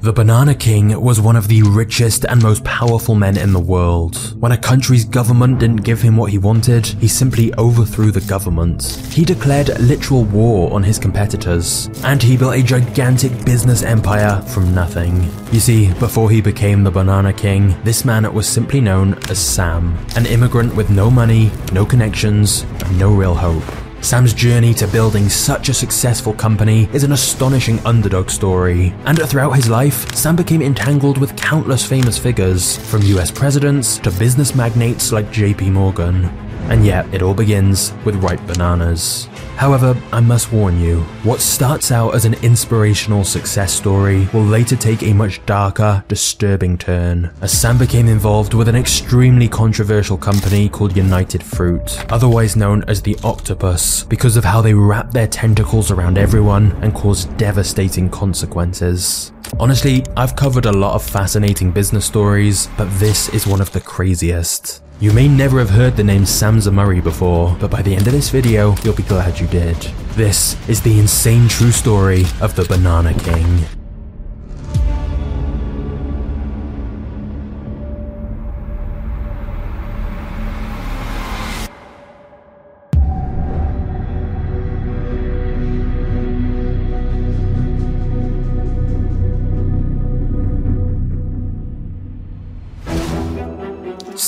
The Banana King was one of the richest and most powerful men in the world. When a country's government didn't give him what he wanted, he simply overthrew the government. He declared literal war on his competitors, and he built a gigantic business empire from nothing. You see, before he became the Banana King, this man was simply known as Sam, an immigrant with no money, no connections, and no real hope. Sam's journey to building such a successful company is an astonishing underdog story, and throughout his life, Sam became entangled with countless famous figures, from US presidents to business magnates like JP Morgan. And yet, it all begins with ripe bananas. However, I must warn you, what starts out as an inspirational success story will later take a much darker, disturbing turn, as Sam became involved with an extremely controversial company called United Fruit, otherwise known as the Octopus, because of how they wrap their tentacles around everyone and cause devastating consequences. Honestly, I've covered a lot of fascinating business stories, but this is one of the craziest. You may never have heard the name Sam Zemurray before, but by the end of this video, you'll be glad you did. This is the insane true story of the Banana King.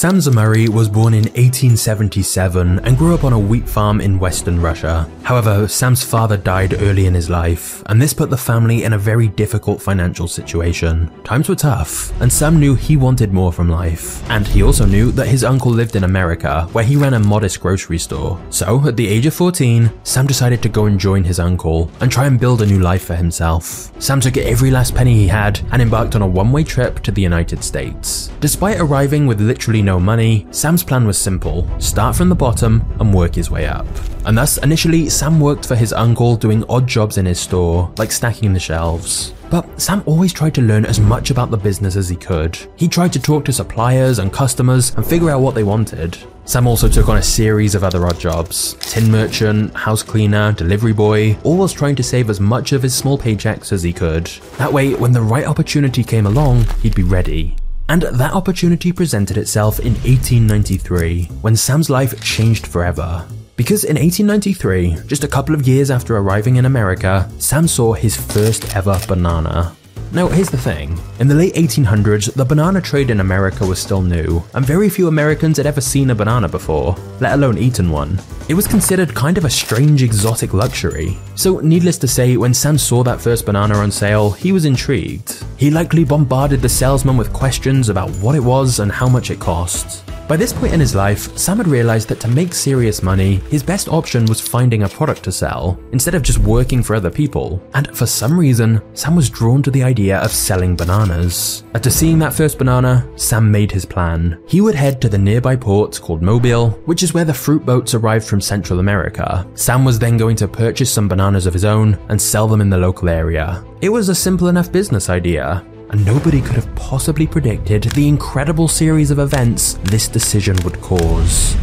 Sam Zemurray was born in 1877 and grew up on a wheat farm in western Russia. However, Sam's father died early in his life, and this put the family in a very difficult financial situation. Times were tough, and Sam knew he wanted more from life. And he also knew that his uncle lived in America, where he ran a modest grocery store. So, at the age of 14, Sam decided to go and join his uncle and try and build a new life for himself. Sam took every last penny he had and embarked on a one way trip to the United States. Despite arriving with literally no money, Sam's plan was simple start from the bottom and work his way up. And thus, initially, Sam worked for his uncle doing odd jobs in his store, like stacking the shelves. But Sam always tried to learn as much about the business as he could. He tried to talk to suppliers and customers and figure out what they wanted. Sam also took on a series of other odd jobs tin merchant, house cleaner, delivery boy, whilst trying to save as much of his small paychecks as he could. That way, when the right opportunity came along, he'd be ready. And that opportunity presented itself in 1893, when Sam's life changed forever. Because in 1893, just a couple of years after arriving in America, Sam saw his first ever banana. Now, here's the thing. In the late 1800s, the banana trade in America was still new, and very few Americans had ever seen a banana before, let alone eaten one. It was considered kind of a strange exotic luxury. So, needless to say, when Sam saw that first banana on sale, he was intrigued. He likely bombarded the salesman with questions about what it was and how much it cost. By this point in his life, Sam had realized that to make serious money, his best option was finding a product to sell, instead of just working for other people. And for some reason, Sam was drawn to the idea of selling bananas. After seeing that first banana, Sam made his plan. He would head to the nearby port called Mobile, which is where the fruit boats arrived from Central America. Sam was then going to purchase some bananas of his own and sell them in the local area. It was a simple enough business idea, and nobody could have possibly predicted the incredible series of events this decision would cause.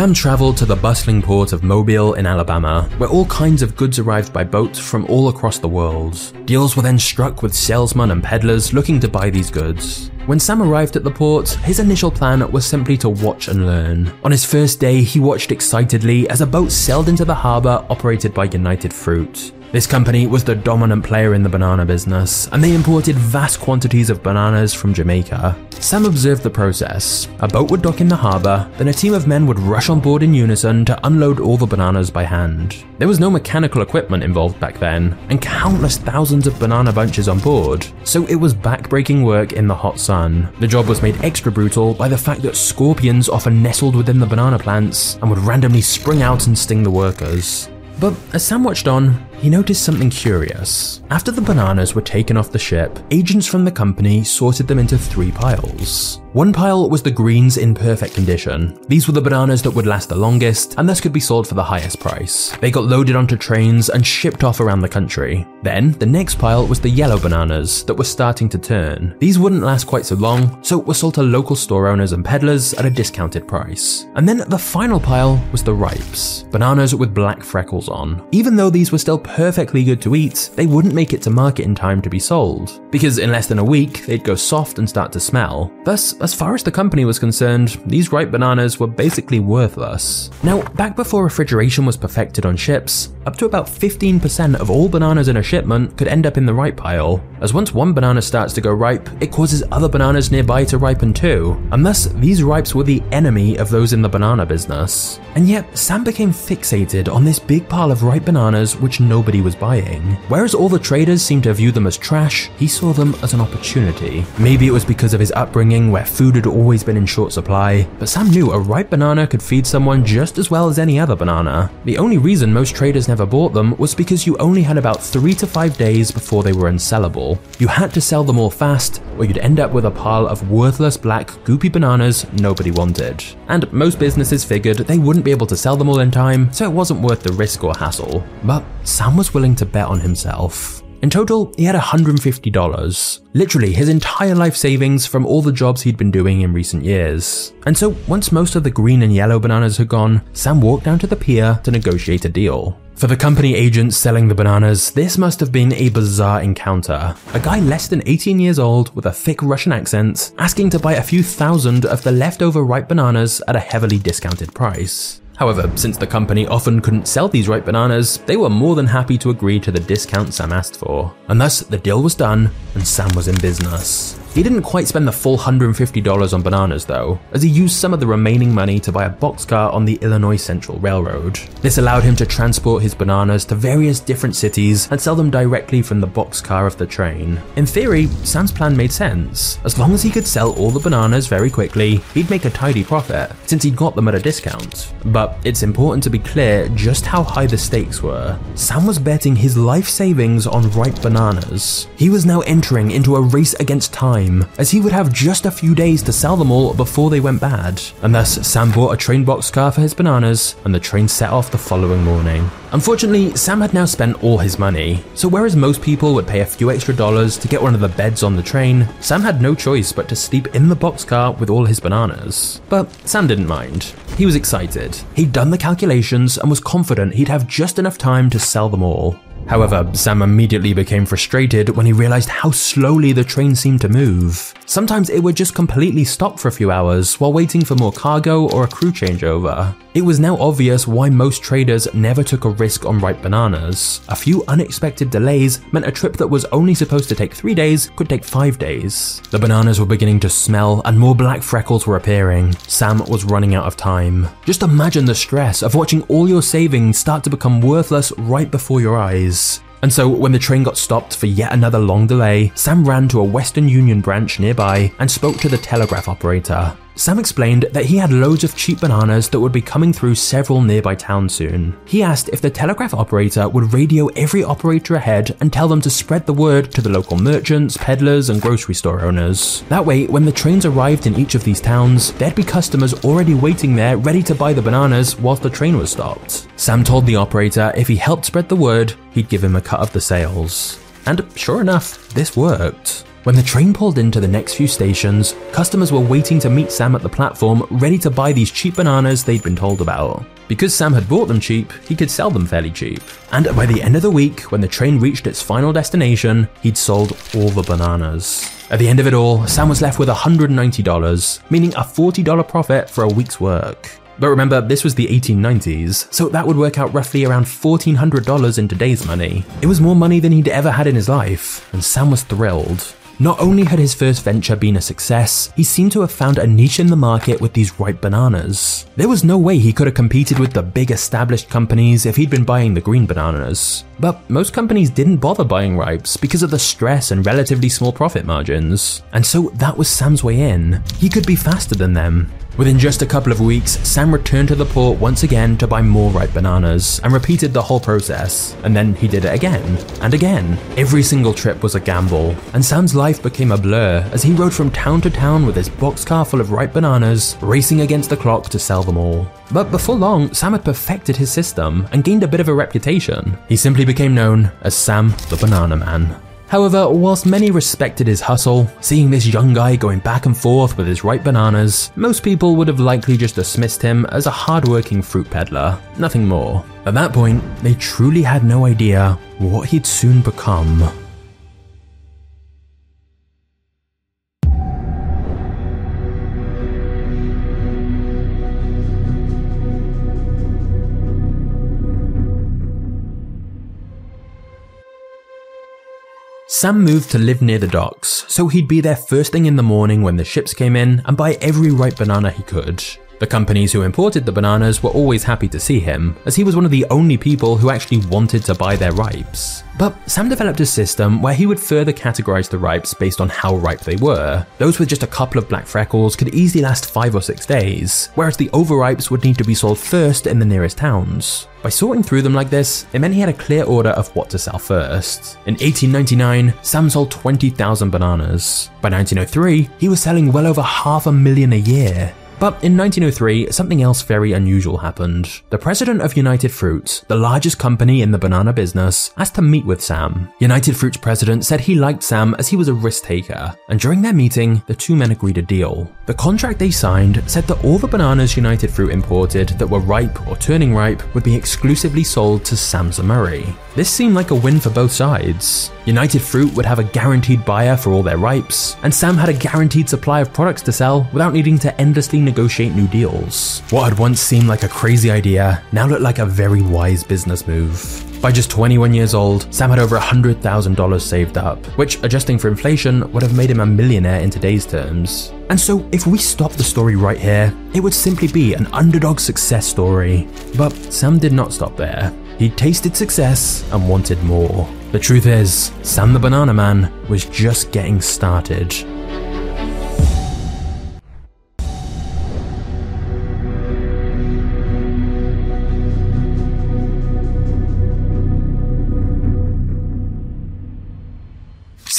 Sam travelled to the bustling port of Mobile in Alabama, where all kinds of goods arrived by boat from all across the world. Deals were then struck with salesmen and peddlers looking to buy these goods. When Sam arrived at the port, his initial plan was simply to watch and learn. On his first day, he watched excitedly as a boat sailed into the harbour operated by United Fruit. This company was the dominant player in the banana business, and they imported vast quantities of bananas from Jamaica. Sam observed the process. A boat would dock in the harbour, then a team of men would rush on board in unison to unload all the bananas by hand. There was no mechanical equipment involved back then, and countless thousands of banana bunches on board, so it was backbreaking work in the hot sun. The job was made extra brutal by the fact that scorpions often nestled within the banana plants and would randomly spring out and sting the workers. But as Sam watched on, he noticed something curious. After the bananas were taken off the ship, agents from the company sorted them into three piles. One pile was the greens in perfect condition. These were the bananas that would last the longest and thus could be sold for the highest price. They got loaded onto trains and shipped off around the country. Then, the next pile was the yellow bananas that were starting to turn. These wouldn't last quite so long, so were sold to local store owners and peddlers at a discounted price. And then the final pile was the ripes, bananas with black freckles on. Even though these were still perfectly good to eat, they wouldn't make it to market in time to be sold. Because in less than a week, they'd go soft and start to smell. Thus, as far as the company was concerned, these ripe bananas were basically worthless. Now, back before refrigeration was perfected on ships, up to about 15% of all bananas in a shipment could end up in the ripe pile, as once one banana starts to go ripe, it causes other bananas nearby to ripen too, and thus these ripes were the enemy of those in the banana business. And yet, Sam became fixated on this big pile of ripe bananas which nobody was buying. Whereas all the traders seemed to view them as trash, he saw them as an opportunity. Maybe it was because of his upbringing where food had always been in short supply, but Sam knew a ripe banana could feed someone just as well as any other banana. The only reason most traders never bought them was because you only had about 3 to 5 days before they were unsellable. You had to sell them all fast, or you'd end up with a pile of worthless black goopy bananas nobody wanted. And most businesses figured they wouldn't be able to sell them all in time, so it wasn't worth the risk or hassle. But Sam was willing to bet on himself. In total, he had $150, literally his entire life savings from all the jobs he'd been doing in recent years. And so, once most of the green and yellow bananas had gone, Sam walked down to the pier to negotiate a deal. For the company agents selling the bananas, this must have been a bizarre encounter. A guy less than 18 years old with a thick Russian accent asking to buy a few thousand of the leftover ripe bananas at a heavily discounted price. However, since the company often couldn't sell these ripe bananas, they were more than happy to agree to the discount Sam asked for. And thus, the deal was done, and Sam was in business. He didn't quite spend the full $150 on bananas though, as he used some of the remaining money to buy a boxcar on the Illinois Central Railroad. This allowed him to transport his bananas to various different cities and sell them directly from the boxcar of the train. In theory, Sam's plan made sense. As long as he could sell all the bananas very quickly, he'd make a tidy profit, since he'd got them at a discount. But it's important to be clear just how high the stakes were. Sam was betting his life savings on ripe bananas. He was now entering into a race against time time, as he would have just a few days to sell them all before they went bad. And thus, Sam bought a train boxcar for his bananas, and the train set off the following morning. Unfortunately, Sam had now spent all his money, so whereas most people would pay a few extra dollars to get one of the beds on the train, Sam had no choice but to sleep in the boxcar with all his bananas. But Sam didn't mind. He was excited. He'd done the calculations and was confident he'd have just enough time to sell them all. However, Sam immediately became frustrated when he realized how slowly the train seemed to move. Sometimes it would just completely stop for a few hours while waiting for more cargo or a crew changeover. It was now obvious why most traders never took a risk on ripe bananas. A few unexpected delays meant a trip that was only supposed to take three days could take five days. The bananas were beginning to smell and more black freckles were appearing. Sam was running out of time. Just imagine the stress of watching all your savings start to become worthless right before your eyes. And so, when the train got stopped for yet another long delay, Sam ran to a Western Union branch nearby and spoke to the telegraph operator. Sam explained that he had loads of cheap bananas that would be coming through several nearby towns soon. He asked if the telegraph operator would radio every operator ahead and tell them to spread the word to the local merchants, peddlers, and grocery store owners. That way, when the trains arrived in each of these towns, there'd be customers already waiting there ready to buy the bananas whilst the train was stopped. Sam told the operator if he helped spread the word, he'd give him a cut of the sales. And sure enough, this worked. When the train pulled into the next few stations, customers were waiting to meet Sam at the platform, ready to buy these cheap bananas they'd been told about. Because Sam had bought them cheap, he could sell them fairly cheap. And by the end of the week, when the train reached its final destination, he'd sold all the bananas. At the end of it all, Sam was left with $190, meaning a $40 profit for a week's work. But remember, this was the 1890s, so that would work out roughly around $1,400 in today's money. It was more money than he'd ever had in his life, and Sam was thrilled. Not only had his first venture been a success, he seemed to have found a niche in the market with these ripe bananas. There was no way he could have competed with the big established companies if he'd been buying the green bananas. But most companies didn't bother buying ripes because of the stress and relatively small profit margins. And so that was Sam's way in. He could be faster than them. Within just a couple of weeks, Sam returned to the port once again to buy more ripe bananas and repeated the whole process. And then he did it again and again. Every single trip was a gamble, and Sam's life became a blur as he rode from town to town with his boxcar full of ripe bananas, racing against the clock to sell them all. But before long, Sam had perfected his system and gained a bit of a reputation. He simply became known as Sam the Banana Man. However, whilst many respected his hustle, seeing this young guy going back and forth with his ripe bananas, most people would have likely just dismissed him as a hardworking fruit peddler, nothing more. At that point, they truly had no idea what he'd soon become. Sam moved to live near the docks, so he'd be there first thing in the morning when the ships came in and buy every ripe banana he could. The companies who imported the bananas were always happy to see him, as he was one of the only people who actually wanted to buy their ripes. But Sam developed a system where he would further categorize the ripes based on how ripe they were. Those with just a couple of black freckles could easily last 5 or 6 days, whereas the overripes would need to be sold first in the nearest towns. By sorting through them like this, it meant he had a clear order of what to sell first. In 1899, Sam sold 20,000 bananas. By 1903, he was selling well over half a million a year. But in 1903, something else very unusual happened. The president of United Fruits, the largest company in the banana business, asked to meet with Sam. United Fruits president said he liked Sam as he was a risk taker, and during their meeting, the two men agreed a deal. The contract they signed said that all the bananas United Fruit imported that were ripe or turning ripe would be exclusively sold to Sam Zemurray. This seemed like a win for both sides. United Fruit would have a guaranteed buyer for all their ripes, and Sam had a guaranteed supply of products to sell without needing to endlessly negotiate new deals. What had once seemed like a crazy idea now looked like a very wise business move. By just 21 years old, Sam had over $100,000 saved up, which, adjusting for inflation, would have made him a millionaire in today's terms. And so, if we stop the story right here, it would simply be an underdog success story. But Sam did not stop there. He tasted success and wanted more. The truth is, Sam the Banana Man was just getting started.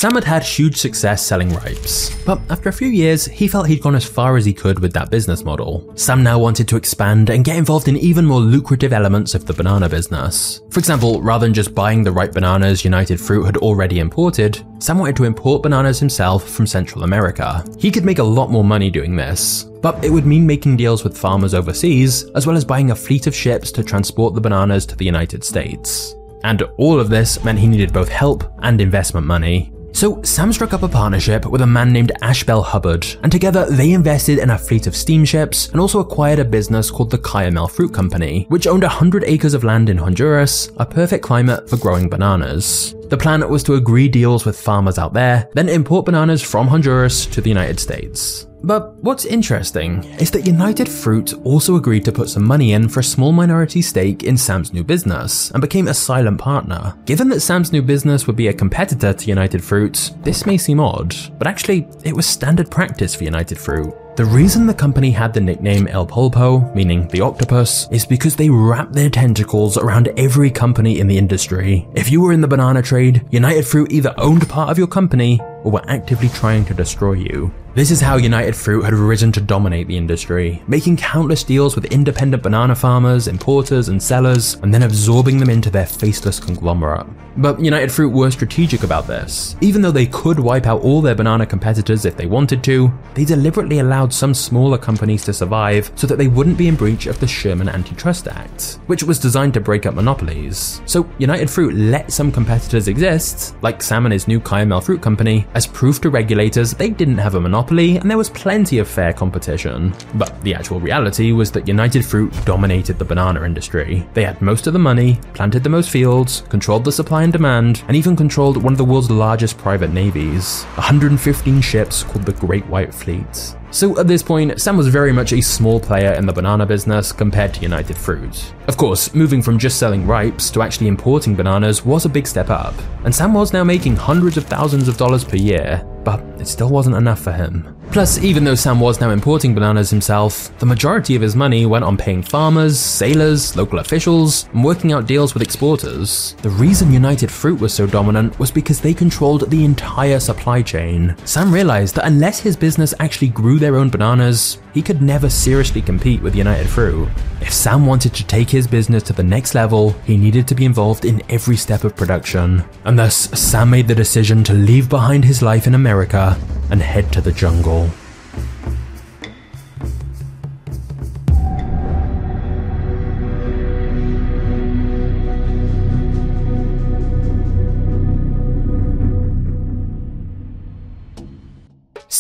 Sam had had huge success selling ripes, but after a few years, he felt he'd gone as far as he could with that business model. Sam now wanted to expand and get involved in even more lucrative elements of the banana business. For example, rather than just buying the ripe bananas United Fruit had already imported, Sam wanted to import bananas himself from Central America. He could make a lot more money doing this, but it would mean making deals with farmers overseas, as well as buying a fleet of ships to transport the bananas to the United States. And all of this meant he needed both help and investment money. So Sam struck up a partnership with a man named Ashbel Hubbard, and together they invested in a fleet of steamships and also acquired a business called the Cuyamel Fruit Company, which owned 100 acres of land in Honduras, a perfect climate for growing bananas. The plan was to agree deals with farmers out there, then import bananas from Honduras to the United States. But what's interesting is that United Fruit also agreed to put some money in for a small minority stake in Sam's new business and became a silent partner. Given that Sam's new business would be a competitor to United Fruit, this may seem odd, but actually, it was standard practice for United Fruit. The reason the company had the nickname El Pulpo, meaning the octopus, is because they wrap their tentacles around every company in the industry. If you were in the banana trade, United Fruit either owned part of your company or were actively trying to destroy you. This is how United Fruit had risen to dominate the industry, making countless deals with independent banana farmers, importers, and sellers, and then absorbing them into their faceless conglomerate. But United Fruit were strategic about this. Even though they could wipe out all their banana competitors if they wanted to, they deliberately allowed some smaller companies to survive so that they wouldn't be in breach of the Sherman Antitrust Act, which was designed to break up monopolies. So United Fruit let some competitors exist, like Sam and his new Cuyamel Fruit Company, as proof to regulators they didn't have a monopoly and there was plenty of fair competition. But the actual reality was that United Fruit dominated the banana industry. They had most of the money, planted the most fields, controlled the supply and demand, and even controlled one of the world's largest private navies 115 ships called the Great White Fleet. So at this point, Sam was very much a small player in the banana business compared to United Fruit. Of course, moving from just selling ripes to actually importing bananas was a big step up, and Sam was now making hundreds of thousands of dollars per year, but it still wasn't enough for him. Plus, even though Sam was now importing bananas himself, the majority of his money went on paying farmers, sailors, local officials, and working out deals with exporters. The reason United Fruit was so dominant was because they controlled the entire supply chain. Sam realized that unless his business actually grew their own bananas, he could never seriously compete with United Fruit. If Sam wanted to take his business to the next level, he needed to be involved in every step of production. And thus, Sam made the decision to leave behind his life in America and head to the jungle.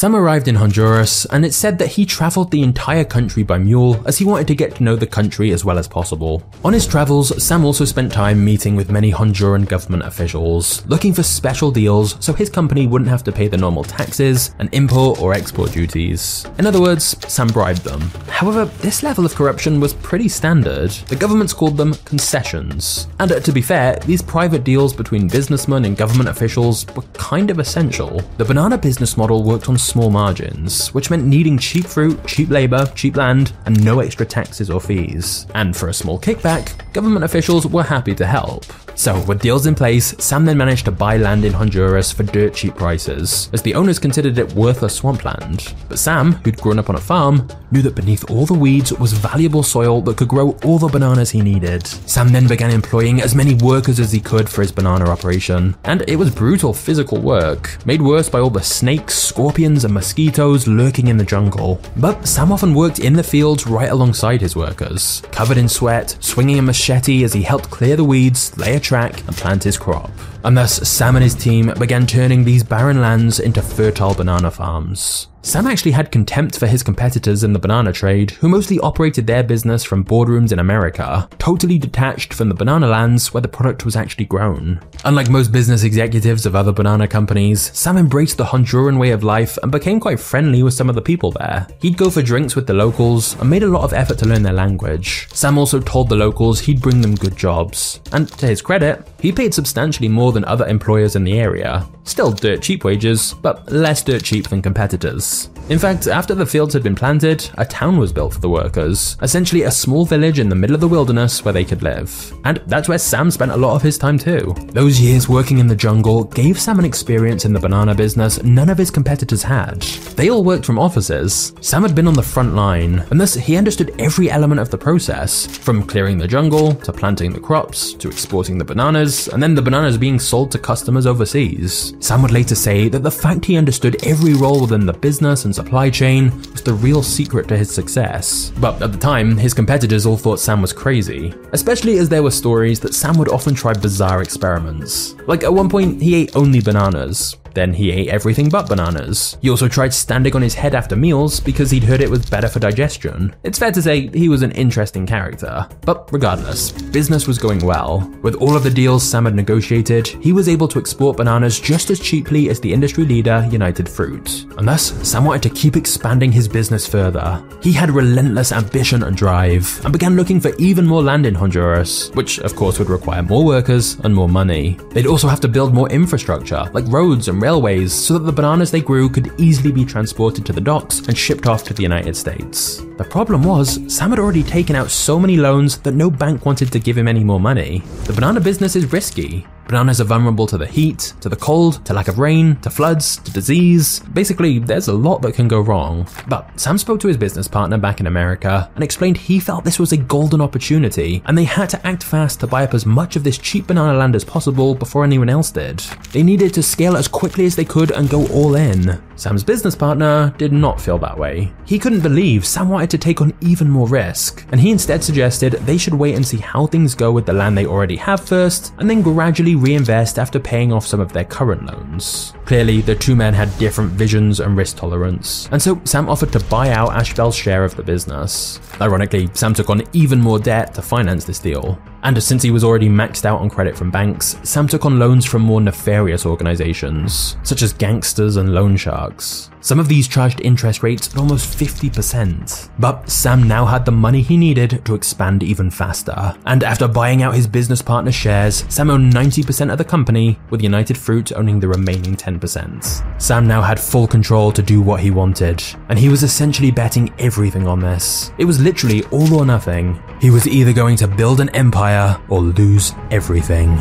Sam arrived in Honduras, and it's said that he traveled the entire country by mule as he wanted to get to know the country as well as possible. On his travels, Sam also spent time meeting with many Honduran government officials, looking for special deals so his company wouldn't have to pay the normal taxes and import or export duties. In other words, Sam bribed them. However, this level of corruption was pretty standard. The governments called them concessions. And uh, to be fair, these private deals between businessmen and government officials were kind of essential. The banana business model worked on small margins, which meant needing cheap fruit, cheap labour, cheap land, and no extra taxes or fees. And for a small kickback, government officials were happy to help. So, with deals in place, Sam then managed to buy land in Honduras for dirt cheap prices, as the owners considered it worthless swampland. But Sam, who'd grown up on a farm, knew that beneath all the weeds was valuable soil that could grow all the bananas he needed. Sam then began employing as many workers as he could for his banana operation, and it was brutal physical work, made worse by all the snakes, scorpions, and mosquitoes lurking in the jungle. But Sam often worked in the fields right alongside his workers, covered in sweat, swinging a machete as he helped clear the weeds, lay a track, and plant his crop. And thus, Sam and his team began turning these barren lands into fertile banana farms. Sam actually had contempt for his competitors in the banana trade, who mostly operated their business from boardrooms in America, totally detached from the banana lands where the product was actually grown. Unlike most business executives of other banana companies, Sam embraced the Honduran way of life and became quite friendly with some of the people there. He'd go for drinks with the locals and made a lot of effort to learn their language. Sam also told the locals he'd bring them good jobs. And to his credit, he paid substantially more than other employers in the area. Still dirt cheap wages, but less dirt cheap than competitors. In fact, after the fields had been planted, a town was built for the workers, essentially a small village in the middle of the wilderness where they could live. And that's where Sam spent a lot of his time too. Those years working in the jungle gave Sam an experience in the banana business none of his competitors had. They all worked from offices. Sam had been on the front line, and thus he understood every element of the process, from clearing the jungle, to planting the crops, to exporting the bananas, and then the bananas being sold to customers overseas. Sam would later say that the fact he understood every role within the business and supply chain was the real secret to his success. But at the time, his competitors all thought Sam was crazy, especially as there were stories that Sam would often try bizarre experiments. Like at one point, he ate only bananas, then he ate everything but bananas. He also tried standing on his head after meals because he'd heard it was better for digestion. It's fair to say he was an interesting character. But regardless, business was going well. With all of the deals Sam had negotiated, he was able to export bananas just as cheaply as the industry leader United Fruit. And thus, Sam wanted to keep expanding his business further. He had relentless ambition and drive, and began looking for even more land in Honduras, which of course would require more workers and more money. They'd also have to build more infrastructure, like roads and railways so that the bananas they grew could easily be transported to the docks and shipped off to the United States. The problem was, Sam had already taken out so many loans that no bank wanted to give him any more money. The banana business is risky. Bananas are vulnerable to the heat, to the cold, to lack of rain, to floods, to disease. Basically, there's a lot that can go wrong. But Sam spoke to his business partner back in America and explained he felt this was a golden opportunity and they had to act fast to buy up as much of this cheap banana land as possible before anyone else did. They needed to scale as quickly as they could and go all in. Sam's business partner did not feel that way. He couldn't believe Sam wanted to take on even more risk, and he instead suggested they should wait and see how things go with the land they already have first, and then gradually reinvest after paying off some of their current loans. Clearly, the two men had different visions and risk tolerance, and so Sam offered to buy out Ashbel's share of the business. Ironically, Sam took on even more debt to finance this deal. And since he was already maxed out on credit from banks, Sam took on loans from more nefarious organizations, such as gangsters and loan sharks. Some of these charged interest rates at almost 50%. But Sam now had the money he needed to expand even faster. And after buying out his business partner's shares, Sam owned 90% of the company, with United Fruit owning the remaining 10%. Sam now had full control to do what he wanted, and he was essentially betting everything on this. It was literally all or nothing. He was either going to build an empire or lose everything.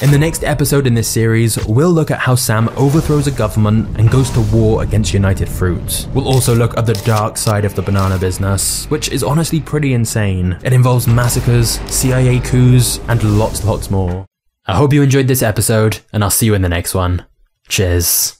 In the next episode in this series, we'll look at how Sam overthrows a government and goes to war against United Fruit. We'll also look at the dark side of the banana business, which is honestly pretty insane. It involves massacres, CIA coups, and lots, lots more. I hope you enjoyed this episode, and I'll see you in the next one. Cheers.